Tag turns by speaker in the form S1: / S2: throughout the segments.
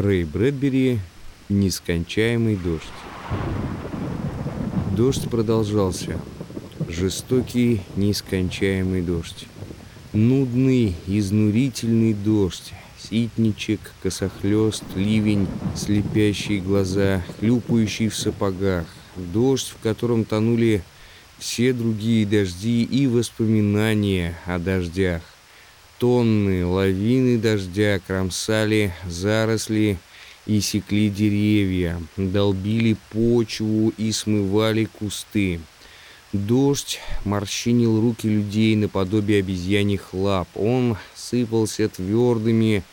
S1: Рэй Брэдбери «Нескончаемый дождь». Дождь продолжался. Жестокий, нескончаемый дождь. Нудный, изнурительный дождь. Ситничек, косохлёст, ливень, слепящие глаза, хлюпающий в сапогах. Дождь, в котором тонули все другие дожди и воспоминания о дождях. Тонны, лавины дождя кромсали заросли и секли деревья, долбили почву и смывали кусты. Дождь морщинил руки людей наподобие обезьяньих лап. Он сыпался твердыми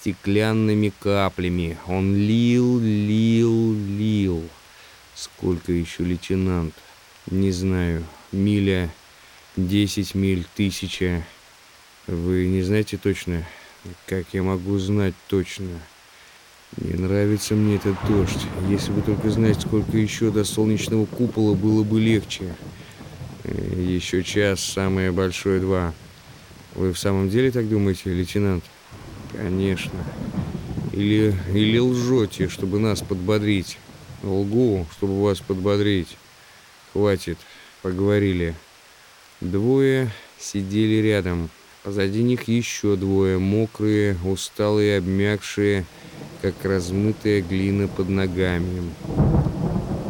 S1: стеклянными каплями. Он лил, лил, лил. Сколько еще лейтенант? Не знаю. Миля, десять миль, тысяча. Вы не знаете точно? Как я могу знать точно? Не нравится мне этот дождь. Если бы только знать, сколько еще до солнечного купола, было бы легче. Э, еще час, самое большое два. Вы в самом деле так думаете, лейтенант? Конечно. Или, или лжете, чтобы нас подбодрить? Лгу, чтобы вас подбодрить. Хватит, поговорили. Двое сидели рядом. Позади них еще двое, мокрые, усталые, обмякшие, как размытая глина под ногами.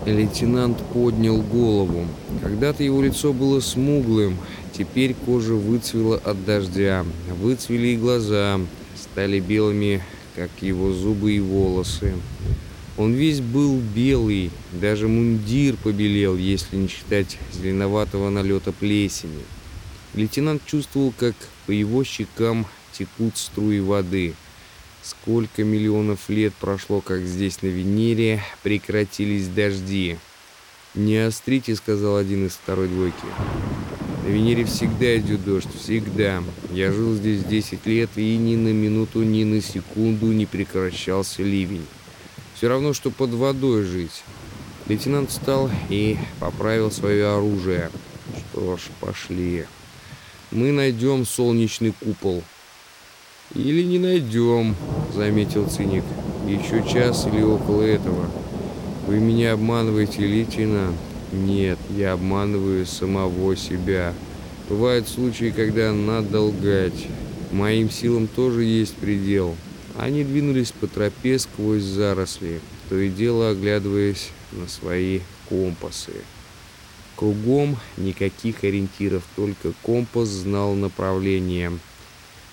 S1: Лейтенант поднял голову. Когда-то его лицо было смуглым, теперь кожа выцвела от дождя. Выцвели и глаза, стали белыми, как его зубы и волосы. Он весь был белый, даже мундир побелел, если не считать зеленоватого налета плесени. Лейтенант чувствовал, как по его щекам текут струи воды. Сколько миллионов лет прошло, как здесь на Венере прекратились дожди. «Не острите», — сказал один из второй двойки. «На Венере всегда идет дождь, всегда. Я жил здесь 10 лет, и ни на минуту, ни на секунду не прекращался ливень. Все равно, что под водой жить». Лейтенант встал и поправил свое оружие. «Что ж, пошли» мы найдем солнечный купол. Или не найдем, заметил циник. Еще час или около этого. Вы меня обманываете, лейтенант? Нет, я обманываю самого себя. Бывают случаи, когда надо лгать. Моим силам тоже есть предел. Они двинулись по тропе сквозь заросли, то и дело оглядываясь на свои компасы. Кругом никаких ориентиров, только компас знал направление.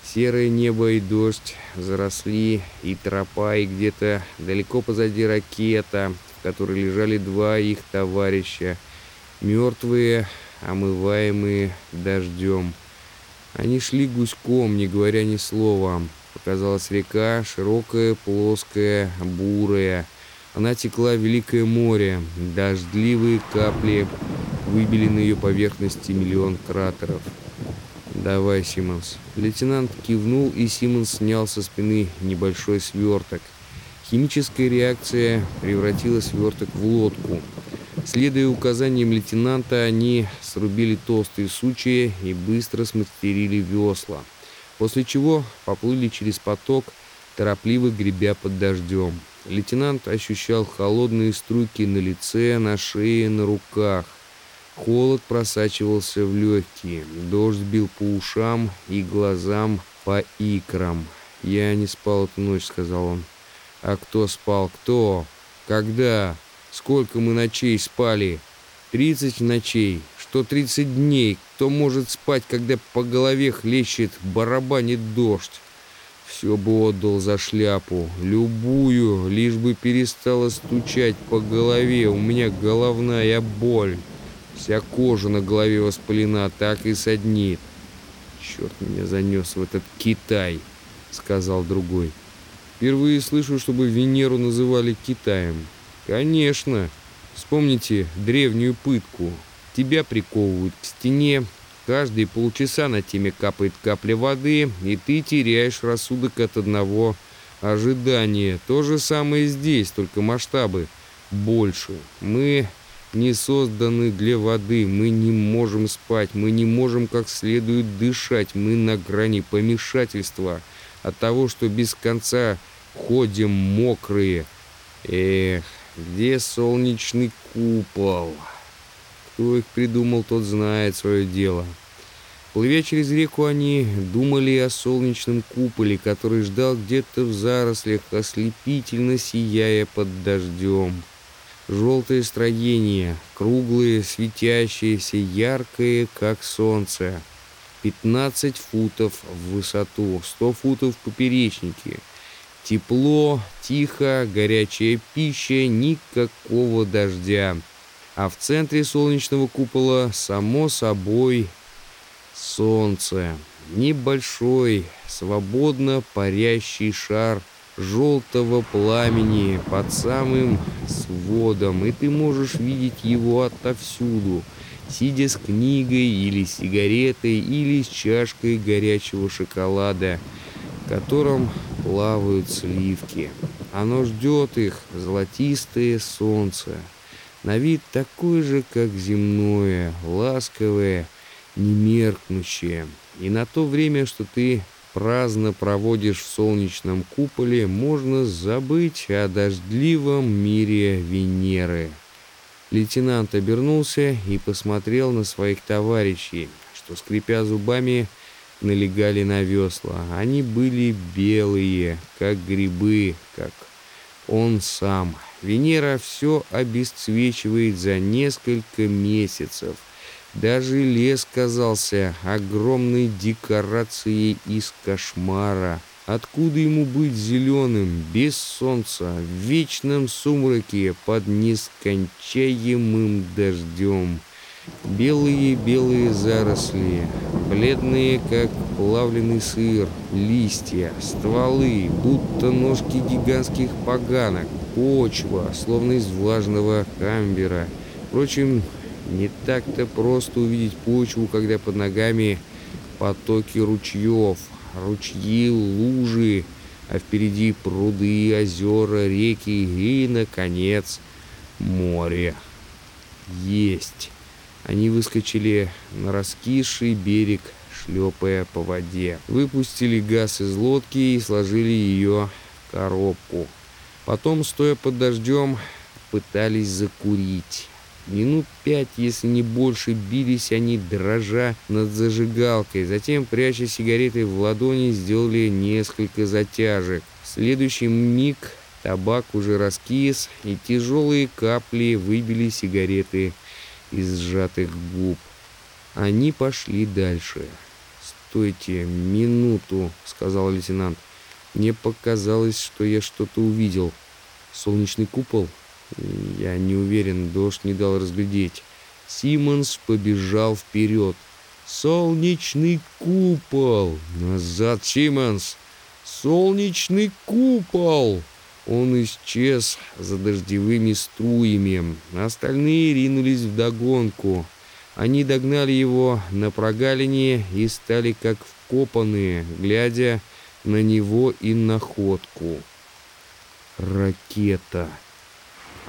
S1: Серое небо и дождь заросли, и тропа, и где-то далеко позади ракета, в которой лежали два их товарища, мертвые, омываемые дождем. Они шли гуськом, не говоря ни слова. Показалась река, широкая, плоская, бурая. Она текла в Великое море, дождливые капли выбили на ее поверхности миллион кратеров. «Давай, Симмонс». Лейтенант кивнул, и Симмонс снял со спины небольшой сверток. Химическая реакция превратила сверток в лодку. Следуя указаниям лейтенанта, они срубили толстые сучья и быстро смастерили весла, после чего поплыли через поток, торопливо гребя под дождем. Лейтенант ощущал холодные струйки на лице, на шее, на руках. Холод просачивался в легкие, дождь бил по ушам и глазам, по икрам. «Я не спал эту ночь», — сказал он. «А кто спал? Кто? Когда? Сколько мы ночей спали? Тридцать ночей. Что тридцать дней? Кто может спать, когда по голове хлещет, барабанит дождь?» Все бы отдал за шляпу, любую, лишь бы перестала стучать по голове, у меня головная боль. Вся кожа на голове воспалена, так и саднит. Черт меня занес в этот Китай, сказал другой. Впервые слышу, чтобы Венеру называли Китаем. Конечно. Вспомните древнюю пытку. Тебя приковывают к стене, каждые полчаса на теме капает капля воды, и ты теряешь рассудок от одного ожидания. То же самое здесь, только масштабы больше. Мы не созданы для воды. Мы не можем спать, мы не можем как следует дышать. Мы на грани помешательства от того, что без конца ходим мокрые. Эх, где солнечный купол? Кто их придумал, тот знает свое дело. Плывя через реку, они думали о солнечном куполе, который ждал где-то в зарослях, ослепительно сияя под дождем. Желтое строение, круглые, светящиеся, яркое, как солнце. 15 футов в высоту, 100 футов в поперечнике. Тепло, тихо, горячая пища, никакого дождя. А в центре солнечного купола, само собой, солнце. Небольшой, свободно парящий шар желтого пламени под самым сводом, и ты можешь видеть его отовсюду, сидя с книгой или сигаретой или с чашкой горячего шоколада, в котором плавают сливки. Оно ждет их, золотистое солнце, на вид такое же, как земное, ласковое, немеркнущее. И на то время, что ты праздно проводишь в солнечном куполе, можно забыть о дождливом мире Венеры. Лейтенант обернулся и посмотрел на своих товарищей, что, скрипя зубами, налегали на весла. Они были белые, как грибы, как он сам. Венера все обесцвечивает за несколько месяцев – даже лес казался огромной декорацией из кошмара. Откуда ему быть зеленым, без солнца, в вечном сумраке, под нескончаемым дождем? Белые-белые заросли, бледные, как плавленый сыр, листья, стволы, будто ножки гигантских поганок, почва, словно из влажного камбера. Впрочем, не так-то просто увидеть почву, когда под ногами потоки ручьев, ручьи, лужи, а впереди пруды, озера, реки и, наконец, море. Есть. Они выскочили на раскисший берег, шлепая по воде. Выпустили газ из лодки и сложили ее коробку. Потом, стоя под дождем, пытались закурить. Минут пять, если не больше, бились они, дрожа над зажигалкой. Затем, пряча сигареты в ладони, сделали несколько затяжек. В следующий миг табак уже раскис, и тяжелые капли выбили сигареты из сжатых губ. Они пошли дальше. «Стойте, минуту», — сказал лейтенант. «Мне показалось, что я что-то увидел. Солнечный купол?» Я не уверен, дождь не дал разглядеть. Симмонс побежал вперед. «Солнечный купол! Назад, Симмонс! Солнечный купол!» Он исчез за дождевыми струями. Остальные ринулись в догонку. Они догнали его на прогалине и стали как вкопанные, глядя на него и находку. Ракета.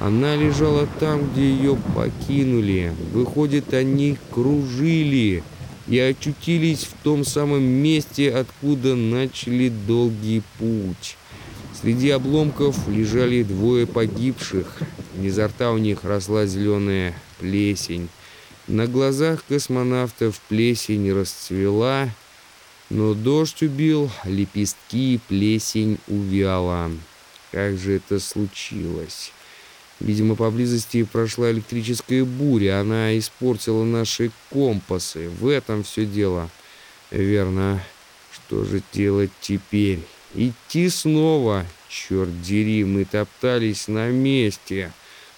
S1: Она лежала там, где ее покинули. Выходит, они кружили и очутились в том самом месте, откуда начали долгий путь. Среди обломков лежали двое погибших. Изо рта у них росла зеленая плесень. На глазах космонавтов плесень расцвела, но дождь убил, лепестки плесень увяла. Как же это случилось? Видимо, поблизости прошла электрическая буря. Она испортила наши компасы. В этом все дело. Верно. Что же делать теперь? Идти снова? Черт дери, мы топтались на месте.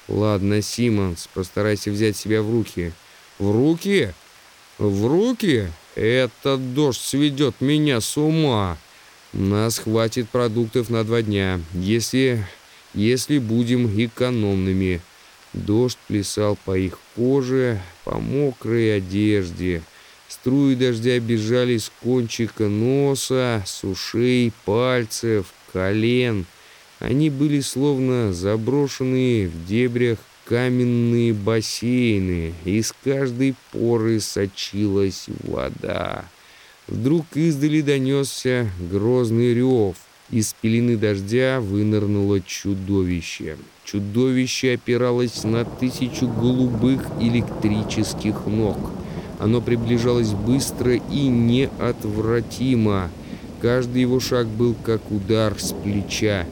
S1: Ладно, Симмонс, постарайся взять себя в руки. В руки? В руки? Этот дождь сведет меня с ума. Нас хватит продуктов на два дня. Если если будем экономными. Дождь плясал по их коже, по мокрой одежде. Струи дождя бежали с кончика носа, с ушей, пальцев, колен. Они были словно заброшенные в дебрях каменные бассейны, из каждой поры сочилась вода. Вдруг издали донесся грозный рев. Из пелены дождя вынырнуло чудовище. Чудовище опиралось на тысячу голубых электрических ног. Оно приближалось быстро и неотвратимо. Каждый его шаг был как удар с плеча.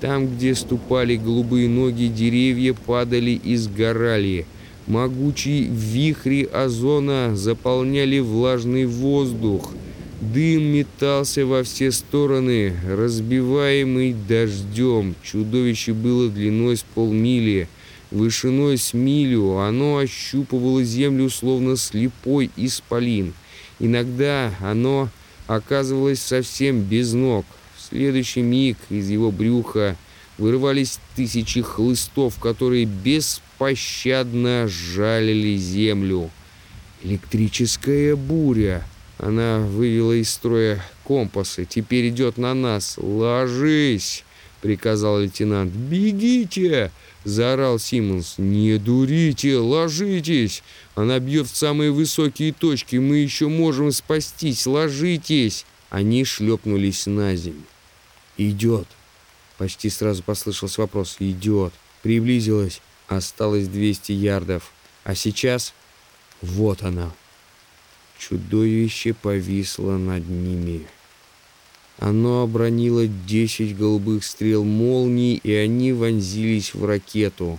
S1: Там, где ступали голубые ноги, деревья падали и сгорали. Могучие вихри озона заполняли влажный воздух. Дым метался во все стороны, разбиваемый дождем. Чудовище было длиной с полмили, вышиной с милю. Оно ощупывало землю, словно слепой исполин. Иногда оно оказывалось совсем без ног. В следующий миг из его брюха вырывались тысячи хлыстов, которые беспощадно жалили землю. Электрическая буря. Она вывела из строя компасы. Теперь идет на нас. «Ложись!» — приказал лейтенант. «Бегите!» — заорал Симмонс. «Не дурите! Ложитесь! Она бьет в самые высокие точки. Мы еще можем спастись. Ложитесь!» Они шлепнулись на землю. «Идет!» Почти сразу послышался вопрос. «Идет!» Приблизилась. Осталось 200 ярдов. А сейчас... Вот она. Чудовище повисло над ними. Оно обронило 10 голубых стрел молний, и они вонзились в ракету.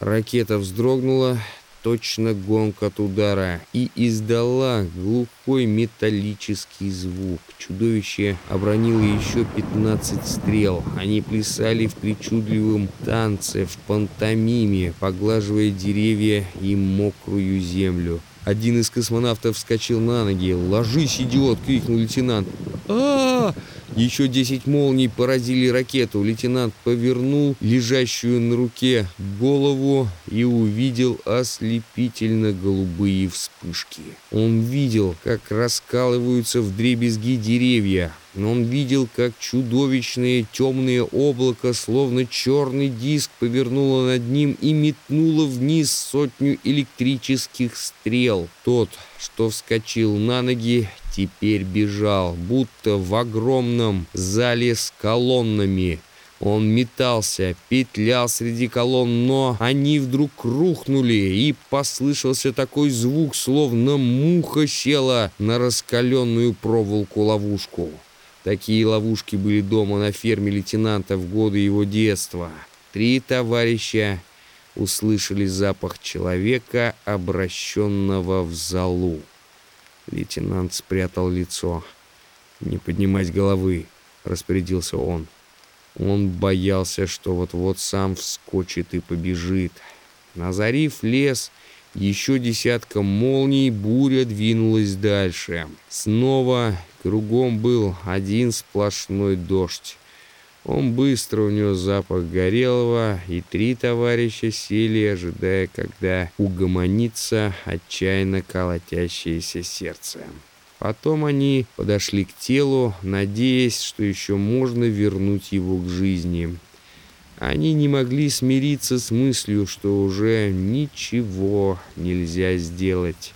S1: Ракета вздрогнула, точно гонг от удара, и издала глухой металлический звук. Чудовище обронило еще 15 стрел. Они плясали в причудливом танце, в пантомиме, поглаживая деревья и мокрую землю. Один из космонавтов вскочил на ноги. «Ложись, идиот!» — крикнул лейтенант. а, -а, -а Еще десять молний поразили ракету. Лейтенант повернул лежащую на руке голову и увидел ослепительно-голубые вспышки. Он видел, как раскалываются в дребезги деревья, но он видел, как чудовищное темное облако, словно черный диск, повернуло над ним и метнуло вниз сотню электрических стрел. Тот, что вскочил на ноги, теперь бежал, будто в огромном зале с колоннами. Он метался, петлял среди колонн, но они вдруг рухнули, и послышался такой звук, словно муха села на раскаленную проволоку-ловушку. Такие ловушки были дома на ферме лейтенанта в годы его детства. Три товарища услышали запах человека, обращенного в залу. Лейтенант спрятал лицо. «Не поднимать головы», — распорядился он. Он боялся, что вот-вот сам вскочит и побежит. Назарив лес, еще десятка молний, буря двинулась дальше. Снова кругом был один сплошной дождь. Он быстро унес запах горелого, и три товарища сели, ожидая, когда угомонится отчаянно колотящееся сердце. Потом они подошли к телу, надеясь, что еще можно вернуть его к жизни. Они не могли смириться с мыслью, что уже ничего нельзя сделать.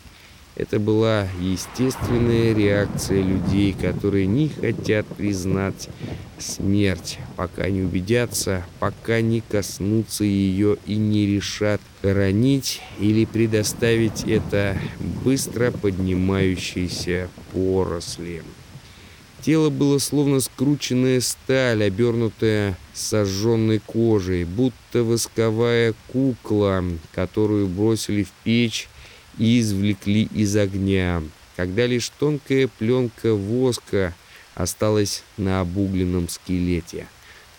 S1: Это была естественная реакция людей, которые не хотят признать смерть, пока не убедятся, пока не коснутся ее и не решат хоронить или предоставить это быстро поднимающейся поросли. Тело было словно скрученная сталь, обернутая сожженной кожей, будто восковая кукла, которую бросили в печь и извлекли из огня, когда лишь тонкая пленка воска осталась на обугленном скелете.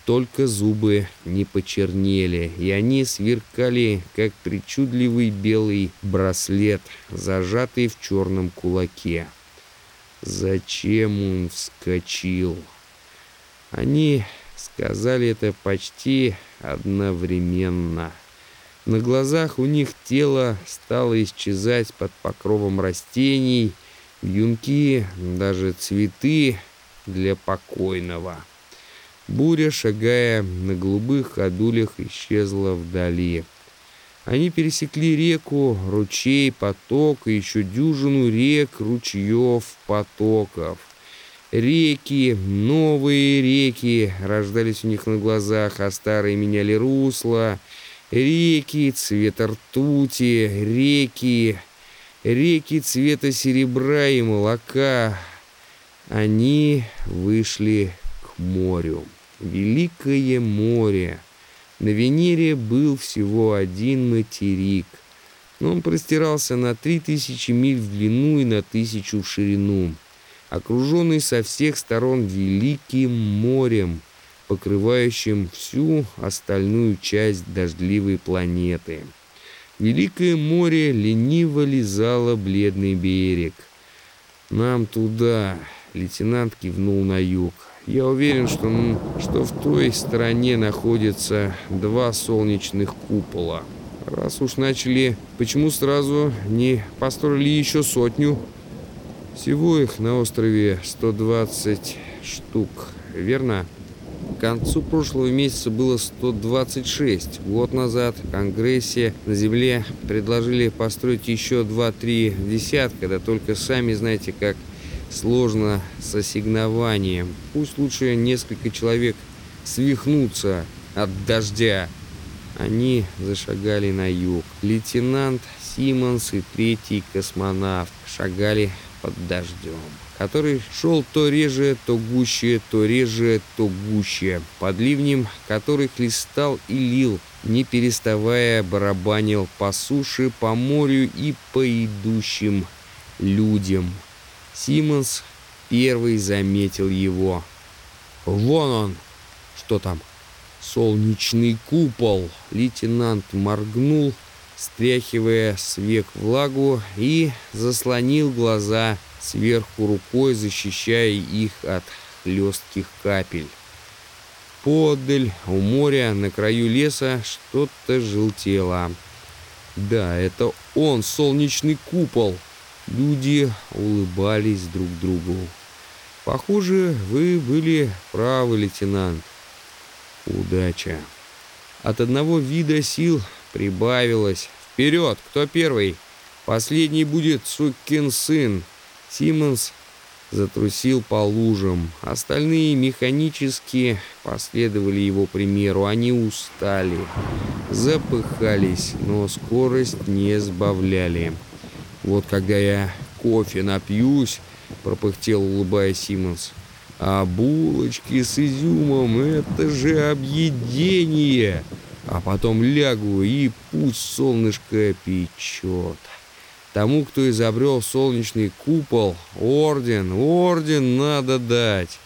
S1: Только зубы не почернели, и они сверкали, как причудливый белый браслет, зажатый в черном кулаке. Зачем он вскочил? Они сказали это почти одновременно. На глазах у них тело стало исчезать под покровом растений, юнки, даже цветы для покойного. Буря, шагая на голубых ходулях, исчезла вдали. Они пересекли реку, ручей, поток и еще дюжину рек, ручьев, потоков. Реки, новые реки рождались у них на глазах, а старые меняли русло. Реки цвета ртути, реки, реки цвета серебра и молока. Они вышли к морю. Великое море. На Венере был всего один материк, но он простирался на три тысячи миль в длину и на тысячу в ширину, окруженный со всех сторон Великим морем, покрывающим всю остальную часть дождливой планеты. Великое море лениво лизало бледный берег. «Нам туда!» — лейтенант кивнул на юг. Я уверен, что, что в той стороне находятся два солнечных купола. Раз уж начали, почему сразу не построили еще сотню? Всего их на острове 120 штук, верно? К концу прошлого месяца было 126. Год назад в Конгрессе на Земле предложили построить еще 2-3 десятка, да только сами знаете, как сложно с ассигнованием. Пусть лучше несколько человек свихнутся от дождя. Они зашагали на юг. Лейтенант Симмонс и третий космонавт шагали под дождем, который шел то реже, то гуще, то реже, то гуще, под ливнем, который хлестал и лил, не переставая барабанил по суше, по морю и по идущим людям. Симмонс первый заметил его. «Вон он!» «Что там?» «Солнечный купол!» Лейтенант моргнул, стряхивая с век влагу, и заслонил глаза сверху рукой, защищая их от хлестких капель. Подаль, у моря, на краю леса, что-то желтело. Да, это он, солнечный купол. Люди улыбались друг другу. Похоже, вы были правы, лейтенант. Удача. От одного вида сил прибавилось. Вперед, кто первый? Последний будет сукин сын. Симмонс затрусил по лужам. Остальные механически последовали его примеру. Они устали, запыхались, но скорость не сбавляли. Вот когда я кофе напьюсь, пропыхтел, улыбаясь Симмонс. А булочки с изюмом — это же объедение. А потом лягу, и пусть солнышко печет. Тому, кто изобрел солнечный купол, орден, орден надо дать.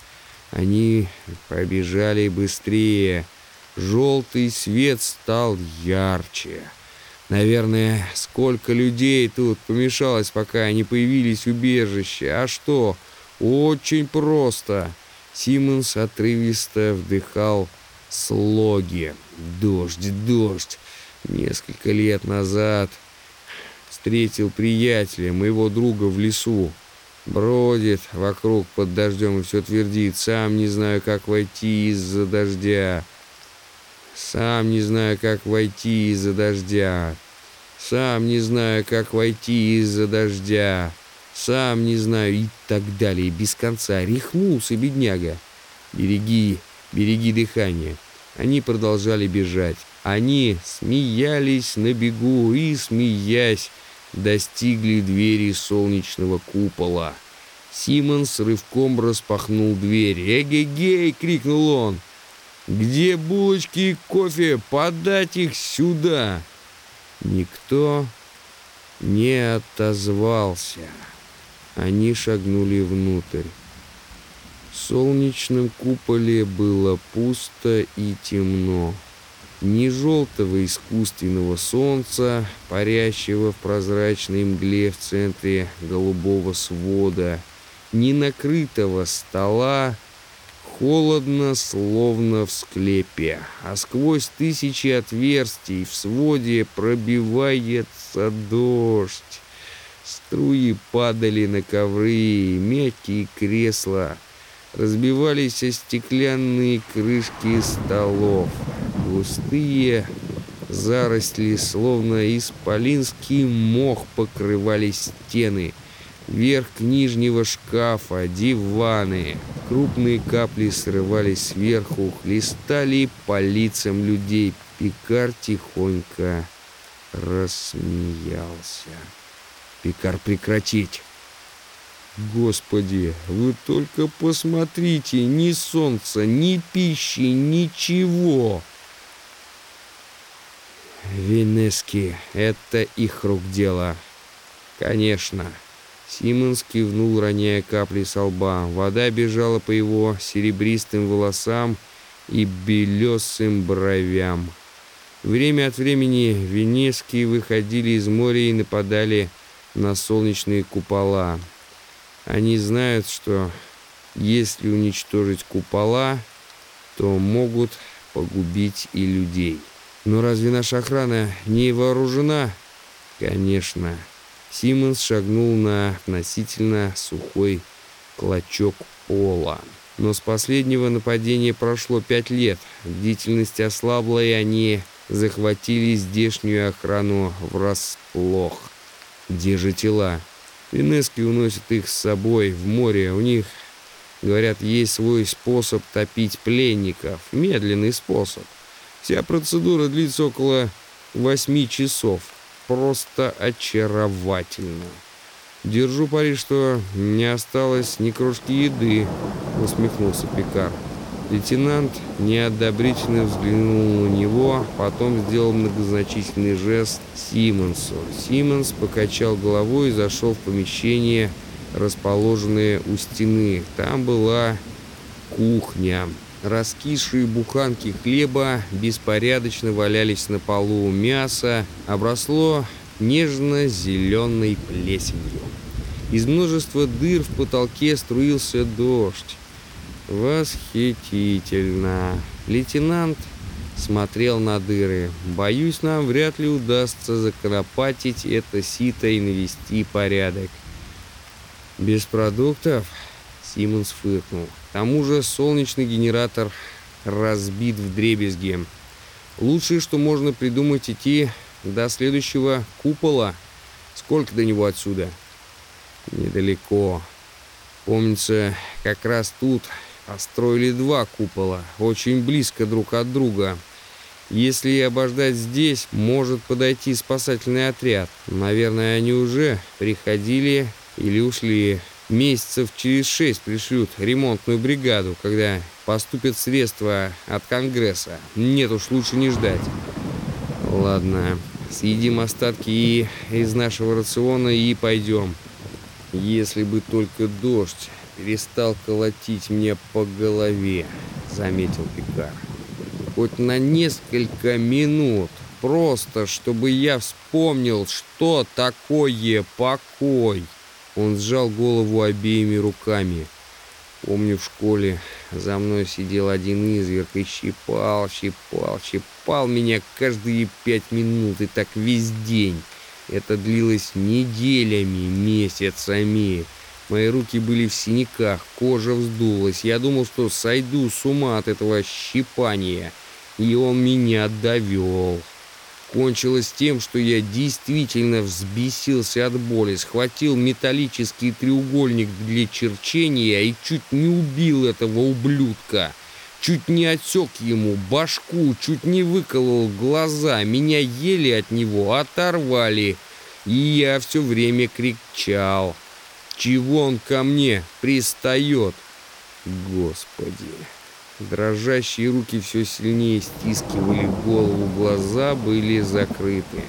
S1: Они побежали быстрее. Желтый свет стал ярче. Наверное, сколько людей тут помешалось, пока не появились убежища. А что? Очень просто. Симмонс отрывисто вдыхал слоги. Дождь, дождь. Несколько лет назад встретил приятеля, моего друга в лесу. Бродит вокруг под дождем и все твердит. Сам не знаю, как войти из-за дождя. Сам не знаю, как войти из-за дождя. Сам не знаю, как войти из-за дождя. Сам не знаю и так далее. Без конца. Рехнулся, бедняга. Береги, береги дыхание. Они продолжали бежать. Они смеялись на бегу и, смеясь, достигли двери солнечного купола. Симмонс рывком распахнул дверь. «Эгегей!» — крикнул он. Где булочки и кофе? Подать их сюда!» Никто не отозвался. Они шагнули внутрь. В солнечном куполе было пусто и темно. Ни желтого искусственного солнца, парящего в прозрачной мгле в центре голубого свода, ни накрытого стола, Холодно, словно в склепе, а сквозь тысячи отверстий в своде пробивается дождь. Струи падали на ковры, мягкие кресла, разбивались о стеклянные крышки столов. Густые заросли, словно исполинский мох, покрывали стены. Верх нижнего шкафа, диваны. Крупные капли срывались сверху, хлестали по лицам людей. Пикар тихонько рассмеялся. «Пикар, прекратить!» Господи, вы только посмотрите, ни солнца, ни пищи, ничего. Венески, это их рук дело. Конечно. Симонс кивнул, роняя капли со лба. Вода бежала по его серебристым волосам и белесым бровям. Время от времени Венески выходили из моря и нападали на солнечные купола. Они знают, что если уничтожить купола, то могут погубить и людей. Но разве наша охрана не вооружена? Конечно. Симмонс шагнул на относительно сухой клочок пола. Но с последнего нападения прошло пять лет. Бдительность ослабла, и они захватили здешнюю охрану врасплох. Где же тела? Пинески уносят их с собой в море. У них, говорят, есть свой способ топить пленников. Медленный способ. Вся процедура длится около восьми часов. Просто очаровательно. Держу пари, что не осталось ни крошки еды, усмехнулся Пикар. Лейтенант неодобрительно взглянул на него, потом сделал многозначительный жест Симонсу. Симонс покачал головой и зашел в помещение, расположенное у стены. Там была кухня. Раскисшие буханки хлеба беспорядочно валялись на полу. Мясо обросло нежно-зеленой плесенью. Из множества дыр в потолке струился дождь. Восхитительно. Лейтенант смотрел на дыры. Боюсь, нам вряд ли удастся законопатить это сито и навести порядок. Без продуктов? Симмонс фыркнул. К тому же солнечный генератор разбит в дребезги. Лучшее, что можно придумать, идти до следующего купола. Сколько до него отсюда? Недалеко. Помнится, как раз тут Построили два купола, очень близко друг от друга. Если обождать здесь, может подойти спасательный отряд. Наверное, они уже приходили или ушли. Месяцев через шесть пришлют ремонтную бригаду, когда поступят средства от Конгресса. Нет уж, лучше не ждать. Ладно, съедим остатки и из нашего рациона и пойдем. Если бы только дождь перестал колотить мне по голове, заметил Пикар. Хоть на несколько минут, просто чтобы я вспомнил, что такое покой. Он сжал голову обеими руками. Помню, в школе за мной сидел один изверг и щипал, щипал, щипал меня каждые пять минут, и так весь день. Это длилось неделями, месяцами. Мои руки были в синяках, кожа вздулась. Я думал, что сойду с ума от этого щипания. И он меня довел. Кончилось тем, что я действительно взбесился от боли, схватил металлический треугольник для черчения и чуть не убил этого ублюдка. Чуть не отсек ему башку, чуть не выколол глаза. Меня еле от него оторвали. И я все время кричал. Чего он ко мне пристает? Господи. Дрожащие руки все сильнее стискивали голову, глаза были закрыты.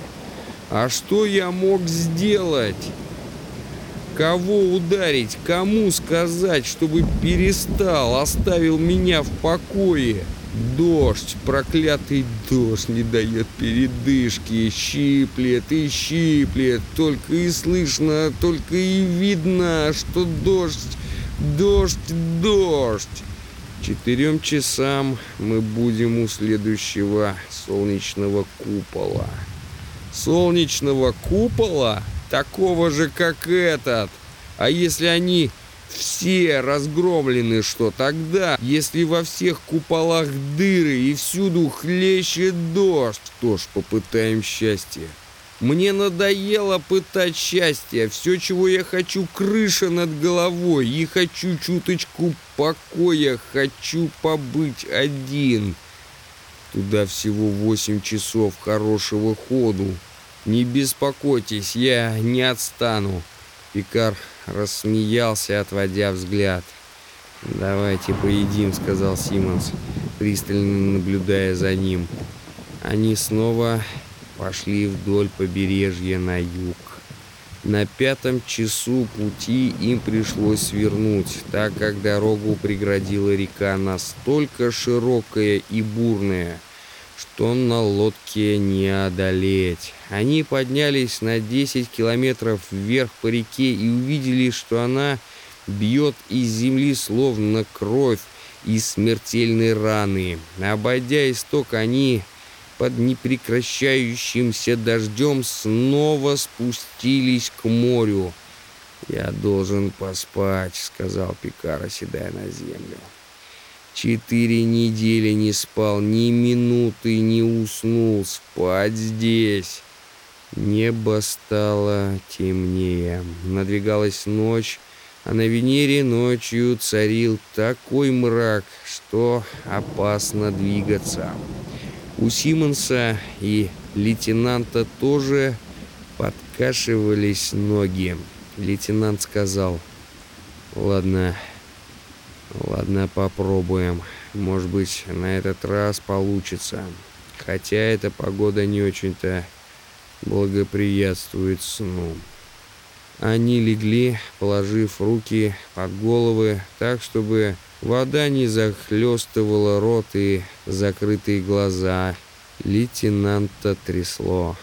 S1: А что я мог сделать? Кого ударить? Кому сказать, чтобы перестал, оставил меня в покое? Дождь, проклятый дождь не дает передышки, щиплет и щиплет, только и слышно, только и видно, что дождь, дождь, дождь. Четырем часам мы будем у следующего солнечного купола. Солнечного купола? Такого же, как этот. А если они все разгромлены, что тогда, если во всех куполах дыры и всюду хлещет дождь, то ж попытаем счастье. Мне надоело пытать счастье. Все, чего я хочу, крыша над головой. И хочу чуточку покоя. Хочу побыть один. Туда всего восемь часов хорошего ходу. Не беспокойтесь, я не отстану. Пикар рассмеялся, отводя взгляд. «Давайте поедим», — сказал Симмонс, пристально наблюдая за ним. Они снова пошли вдоль побережья на юг. На пятом часу пути им пришлось свернуть, так как дорогу преградила река настолько широкая и бурная, что на лодке не одолеть. Они поднялись на 10 километров вверх по реке и увидели, что она бьет из земли словно кровь из смертельной раны. Обойдя исток, они под непрекращающимся дождем снова спустились к морю. «Я должен поспать», — сказал Пикар, оседая на землю. Четыре недели не спал, ни минуты не уснул. Спать здесь. Небо стало темнее. Надвигалась ночь, а на Венере ночью царил такой мрак, что опасно двигаться. У Симонса и лейтенанта тоже подкашивались ноги. Лейтенант сказал, «Ладно, ладно, попробуем. Может быть, на этот раз получится. Хотя эта погода не очень-то благоприятствует сну». Они легли, положив руки под головы, так, чтобы Вода не захлестывала рот и закрытые глаза. Лейтенанта трясло.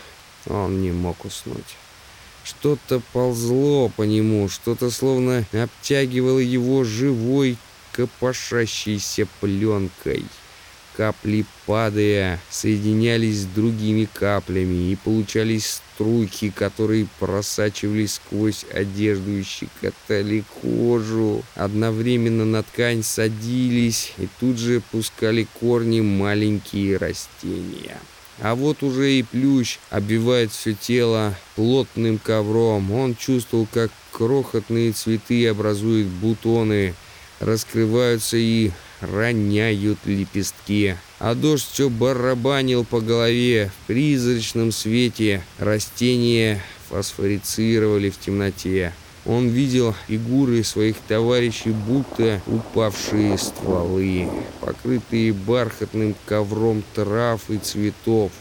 S1: Он не мог уснуть. Что-то ползло по нему, что-то словно обтягивало его живой копошащейся пленкой. Капли, падая, соединялись с другими каплями, и получались струйки, которые просачивались сквозь одежду и щекотали кожу. Одновременно на ткань садились и тут же пускали корни маленькие растения. А вот уже и плющ обвивает все тело плотным ковром. Он чувствовал, как крохотные цветы образуют бутоны, раскрываются и роняют лепестки. А дождь все барабанил по голове. В призрачном свете растения фосфорицировали в темноте. Он видел фигуры своих товарищей, будто упавшие стволы, покрытые бархатным ковром трав и цветов.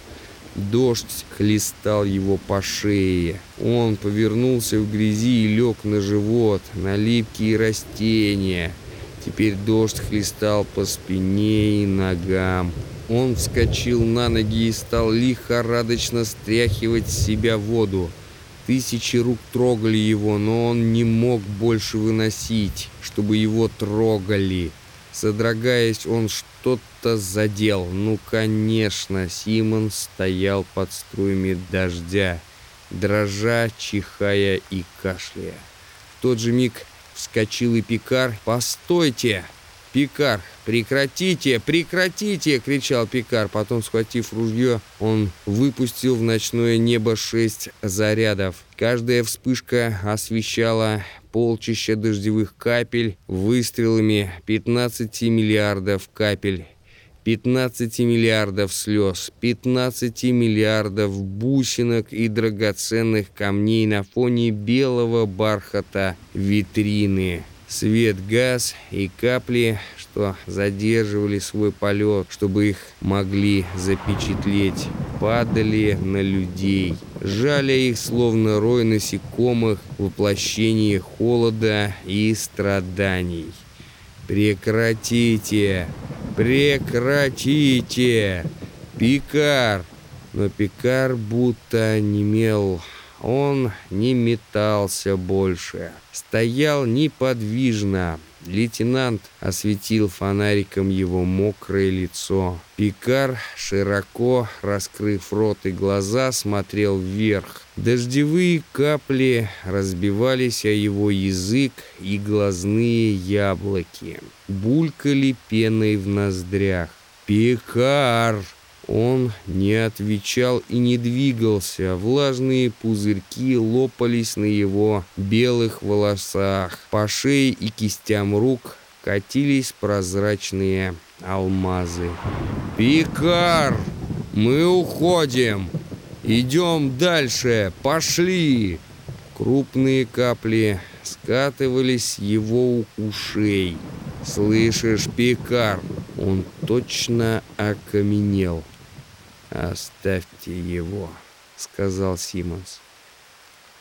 S1: Дождь хлестал его по шее. Он повернулся в грязи и лег на живот, на липкие растения – Теперь дождь хлестал по спине и ногам. Он вскочил на ноги и стал лихорадочно стряхивать с себя воду. Тысячи рук трогали его, но он не мог больше выносить, чтобы его трогали. Содрогаясь, он что-то задел. Ну, конечно, Симон стоял под струями дождя, дрожа, чихая и кашляя. В тот же миг Вскочил и Пикар. «Постойте!» «Пикар, прекратите, прекратите!» — кричал Пикар. Потом, схватив ружье, он выпустил в ночное небо шесть зарядов. Каждая вспышка освещала полчища дождевых капель выстрелами 15 миллиардов капель. 15 миллиардов слез, 15 миллиардов бусинок и драгоценных камней на фоне белого бархата витрины. Свет газ и капли, что задерживали свой полет, чтобы их могли запечатлеть, падали на людей, жаля их словно рой насекомых, воплощение холода и страданий. «Прекратите! Прекратите! Пикар!» Но Пикар будто немел. Он не метался больше. Стоял неподвижно, Лейтенант осветил фонариком его мокрое лицо. Пикар, широко раскрыв рот и глаза, смотрел вверх. Дождевые капли разбивались о его язык и глазные яблоки. Булькали пеной в ноздрях. «Пикар!» Он не отвечал и не двигался. Влажные пузырьки лопались на его белых волосах. По шее и кистям рук катились прозрачные алмазы. «Пикар! Мы уходим! Идем дальше! Пошли!» Крупные капли скатывались его ушей. «Слышишь, Пикар?» Он точно окаменел. «Оставьте его», — сказал Симмонс.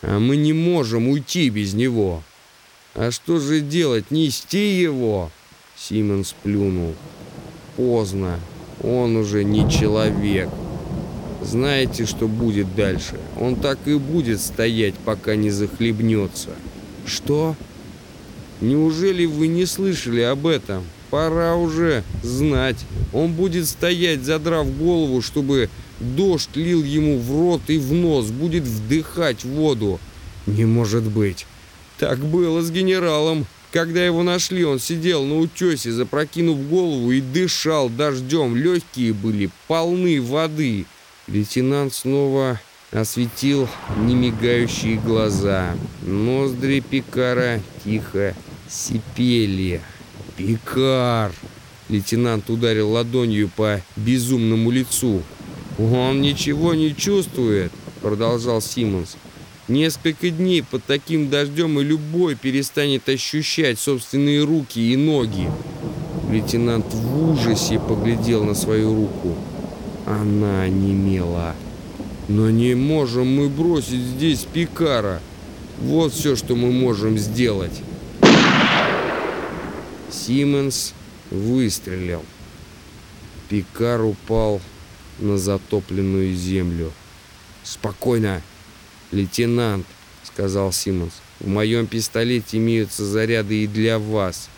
S1: «А мы не можем уйти без него». «А что же делать? Нести его?» Симмонс плюнул. «Поздно. Он уже не человек. Знаете, что будет дальше? Он так и будет стоять, пока не захлебнется». «Что?» «Неужели вы не слышали об этом?» Пора уже знать. Он будет стоять, задрав голову, чтобы дождь лил ему в рот и в нос, будет вдыхать воду. Не может быть. Так было с генералом. Когда его нашли, он сидел на утесе, запрокинув голову и дышал дождем. Легкие были полны воды. Лейтенант снова осветил немигающие глаза. Ноздри Пикара тихо сипели. «Пикар!» Лейтенант ударил ладонью по безумному лицу. «Он ничего не чувствует», — продолжал Симмонс. «Несколько дней под таким дождем и любой перестанет ощущать собственные руки и ноги». Лейтенант в ужасе поглядел на свою руку. Она немела. «Но не можем мы бросить здесь Пикара. Вот все, что мы можем сделать». Сименс выстрелил. Пикар упал на затопленную землю. «Спокойно, лейтенант», — сказал Симмонс. «В моем пистолете имеются заряды и для вас.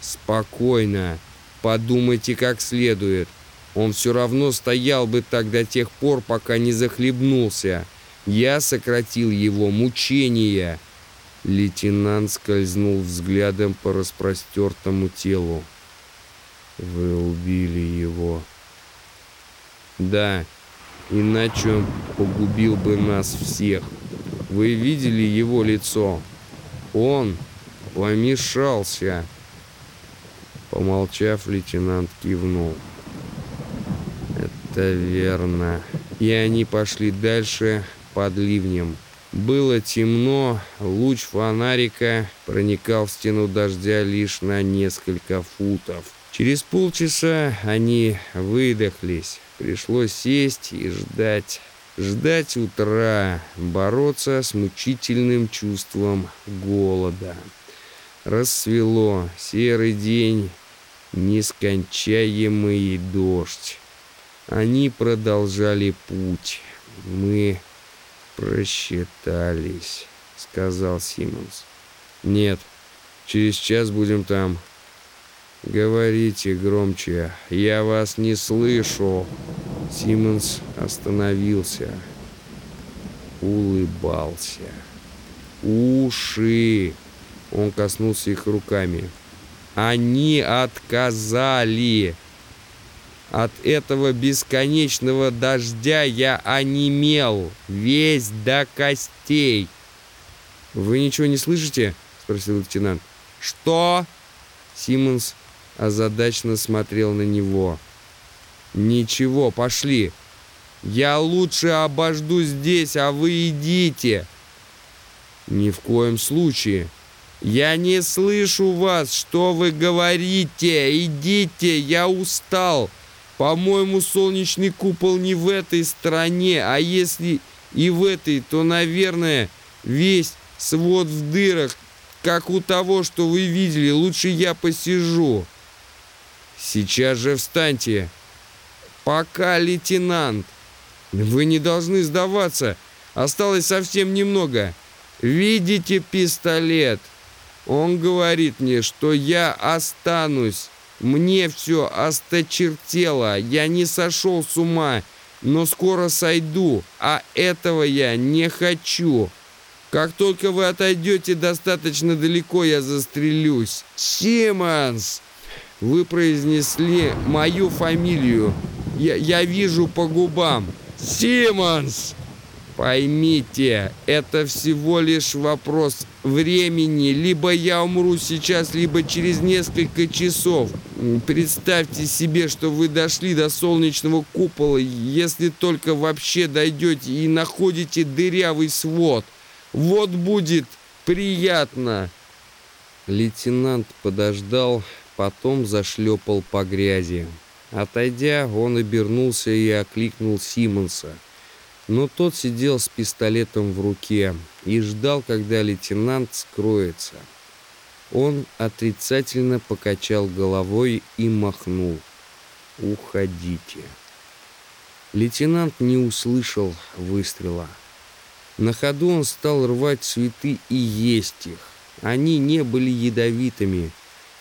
S1: Спокойно, подумайте как следует. Он все равно стоял бы так до тех пор, пока не захлебнулся. Я сократил его мучения». Лейтенант скользнул взглядом по распростертому телу. «Вы убили его». «Да, иначе он погубил бы нас всех. Вы видели его лицо? Он помешался». Помолчав, лейтенант кивнул. «Это верно». И они пошли дальше под ливнем. Было темно, луч фонарика проникал в стену дождя лишь на несколько футов. Через полчаса они выдохлись. Пришлось сесть и ждать. Ждать утра, бороться с мучительным чувством голода. Рассвело, серый день, нескончаемый дождь. Они продолжали путь. Мы «Просчитались», — сказал Симмонс. «Нет, через час будем там». «Говорите громче, я вас не слышу». Симмонс остановился, улыбался. «Уши!» Он коснулся их руками. «Они отказали!» От этого бесконечного дождя я онемел, весь до костей. «Вы ничего не слышите?» — спросил лейтенант. «Что?» Симмонс озадачно смотрел на него. «Ничего, пошли. Я лучше обожду здесь, а вы идите». «Ни в коем случае». «Я не слышу вас, что вы говорите. Идите, я устал». По-моему, солнечный купол не в этой стране, а если и в этой, то, наверное, весь свод в дырах, как у того, что вы видели. Лучше я посижу. Сейчас же встаньте. Пока, лейтенант. Вы не должны сдаваться. Осталось совсем немного. Видите пистолет? Он говорит мне, что я останусь. Мне все осточертело, я не сошел с ума, но скоро сойду, а этого я не хочу. Как только вы отойдете достаточно далеко, я застрелюсь. Симмонс! Вы произнесли мою фамилию. Я, я вижу по губам. Симмонс! Поймите, это всего лишь вопрос времени. Либо я умру сейчас, либо через несколько часов. Представьте себе, что вы дошли до солнечного купола, если только вообще дойдете и находите дырявый свод. Вот будет приятно. Лейтенант подождал, потом зашлепал по грязи. Отойдя, он обернулся и окликнул Симонса но тот сидел с пистолетом в руке и ждал, когда лейтенант скроется. Он отрицательно покачал головой и махнул. «Уходите». Лейтенант не услышал выстрела. На ходу он стал рвать цветы и есть их. Они не были ядовитыми,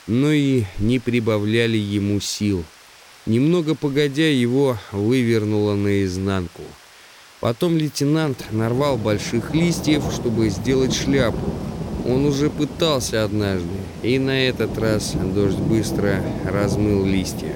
S1: но и не прибавляли ему сил. Немного погодя, его вывернуло наизнанку. Потом лейтенант нарвал больших листьев, чтобы сделать шляпу. Он уже пытался однажды, и на этот раз дождь быстро размыл листья.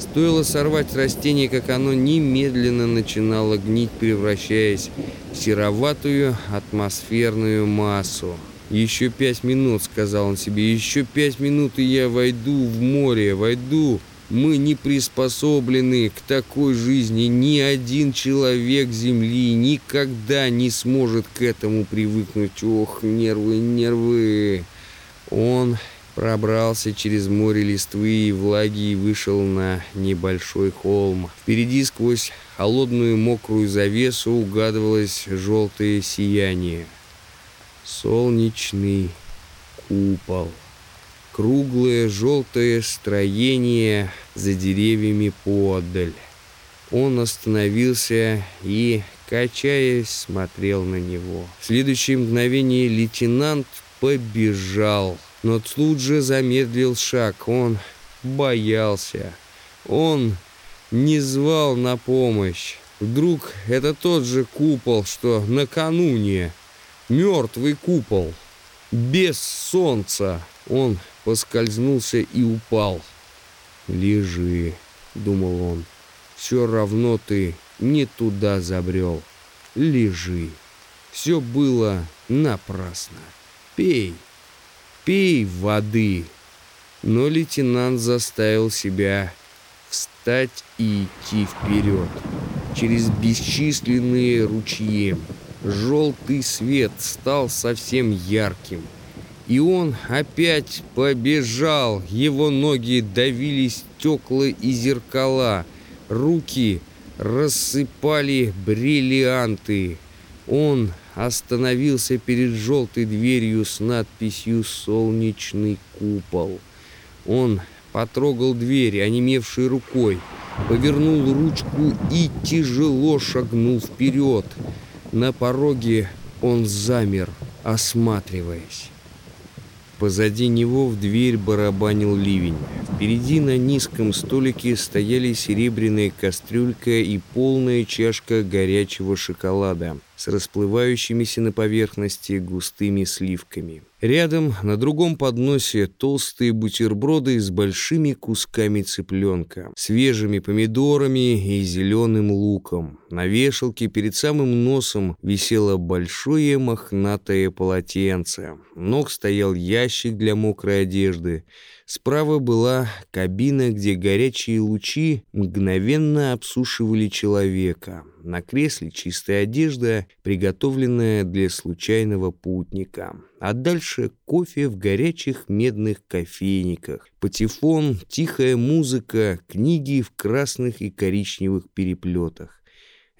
S1: Стоило сорвать растение, как оно немедленно начинало гнить, превращаясь в сероватую атмосферную массу. «Еще пять минут», — сказал он себе, — «еще пять минут, и я войду в море, войду мы не приспособлены к такой жизни. Ни один человек Земли никогда не сможет к этому привыкнуть. Ох, нервы, нервы. Он пробрался через море листвы и влаги и вышел на небольшой холм. Впереди сквозь холодную мокрую завесу угадывалось желтое сияние. Солнечный купол. Круглое желтое строение за деревьями поодаль. Он остановился и, качаясь, смотрел на него. В следующее мгновение лейтенант побежал, но тут же замедлил шаг. Он боялся. Он не звал на помощь. Вдруг это тот же купол, что накануне. Мертвый купол. Без солнца. Он поскользнулся и упал. «Лежи», — думал он, — «все равно ты не туда забрел. Лежи. Все было напрасно. Пей, пей воды». Но лейтенант заставил себя встать и идти вперед. Через бесчисленные ручьи. Желтый свет стал совсем ярким. И он опять побежал. Его ноги давили стекла и зеркала. Руки рассыпали бриллианты. Он остановился перед желтой дверью с надписью «Солнечный купол». Он потрогал дверь, онемевшей рукой, повернул ручку и тяжело шагнул вперед. На пороге он замер, осматриваясь. Позади него в дверь барабанил ливень. Впереди на низком столике стояли серебряная кастрюлька и полная чашка горячего шоколада с расплывающимися на поверхности густыми сливками. Рядом на другом подносе толстые бутерброды с большими кусками цыпленка, свежими помидорами и зеленым луком. На вешалке перед самым носом висело большое мохнатое полотенце. Ног стоял ящик для мокрой одежды. Справа была кабина, где горячие лучи мгновенно обсушивали человека. На кресле чистая одежда, приготовленная для случайного путника. А дальше кофе в горячих медных кофейниках, патефон, тихая музыка, книги в красных и коричневых переплетах.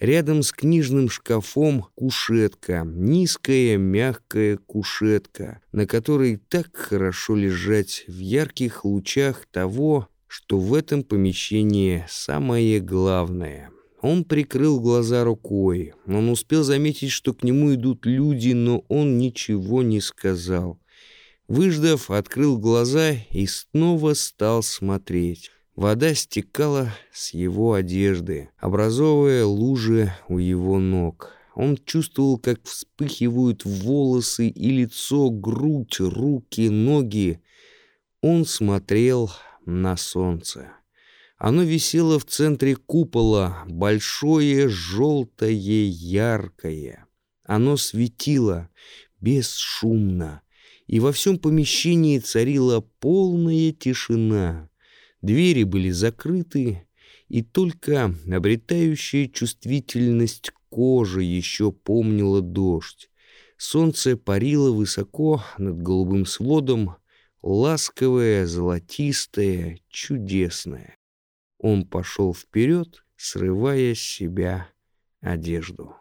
S1: Рядом с книжным шкафом кушетка, низкая мягкая кушетка, на которой так хорошо лежать в ярких лучах того, что в этом помещении самое главное. Он прикрыл глаза рукой. Он успел заметить, что к нему идут люди, но он ничего не сказал. Выждав, открыл глаза и снова стал смотреть. Вода стекала с его одежды, образовывая лужи у его ног. Он чувствовал, как вспыхивают волосы и лицо, грудь, руки, ноги. Он смотрел на солнце. Оно висело в центре купола, большое, желтое, яркое. Оно светило бесшумно, и во всем помещении царила полная тишина. Двери были закрыты, и только обретающая чувствительность кожи еще помнила дождь. Солнце парило высоко над голубым сводом, ласковое, золотистое, чудесное. Он пошел вперед, срывая с себя одежду.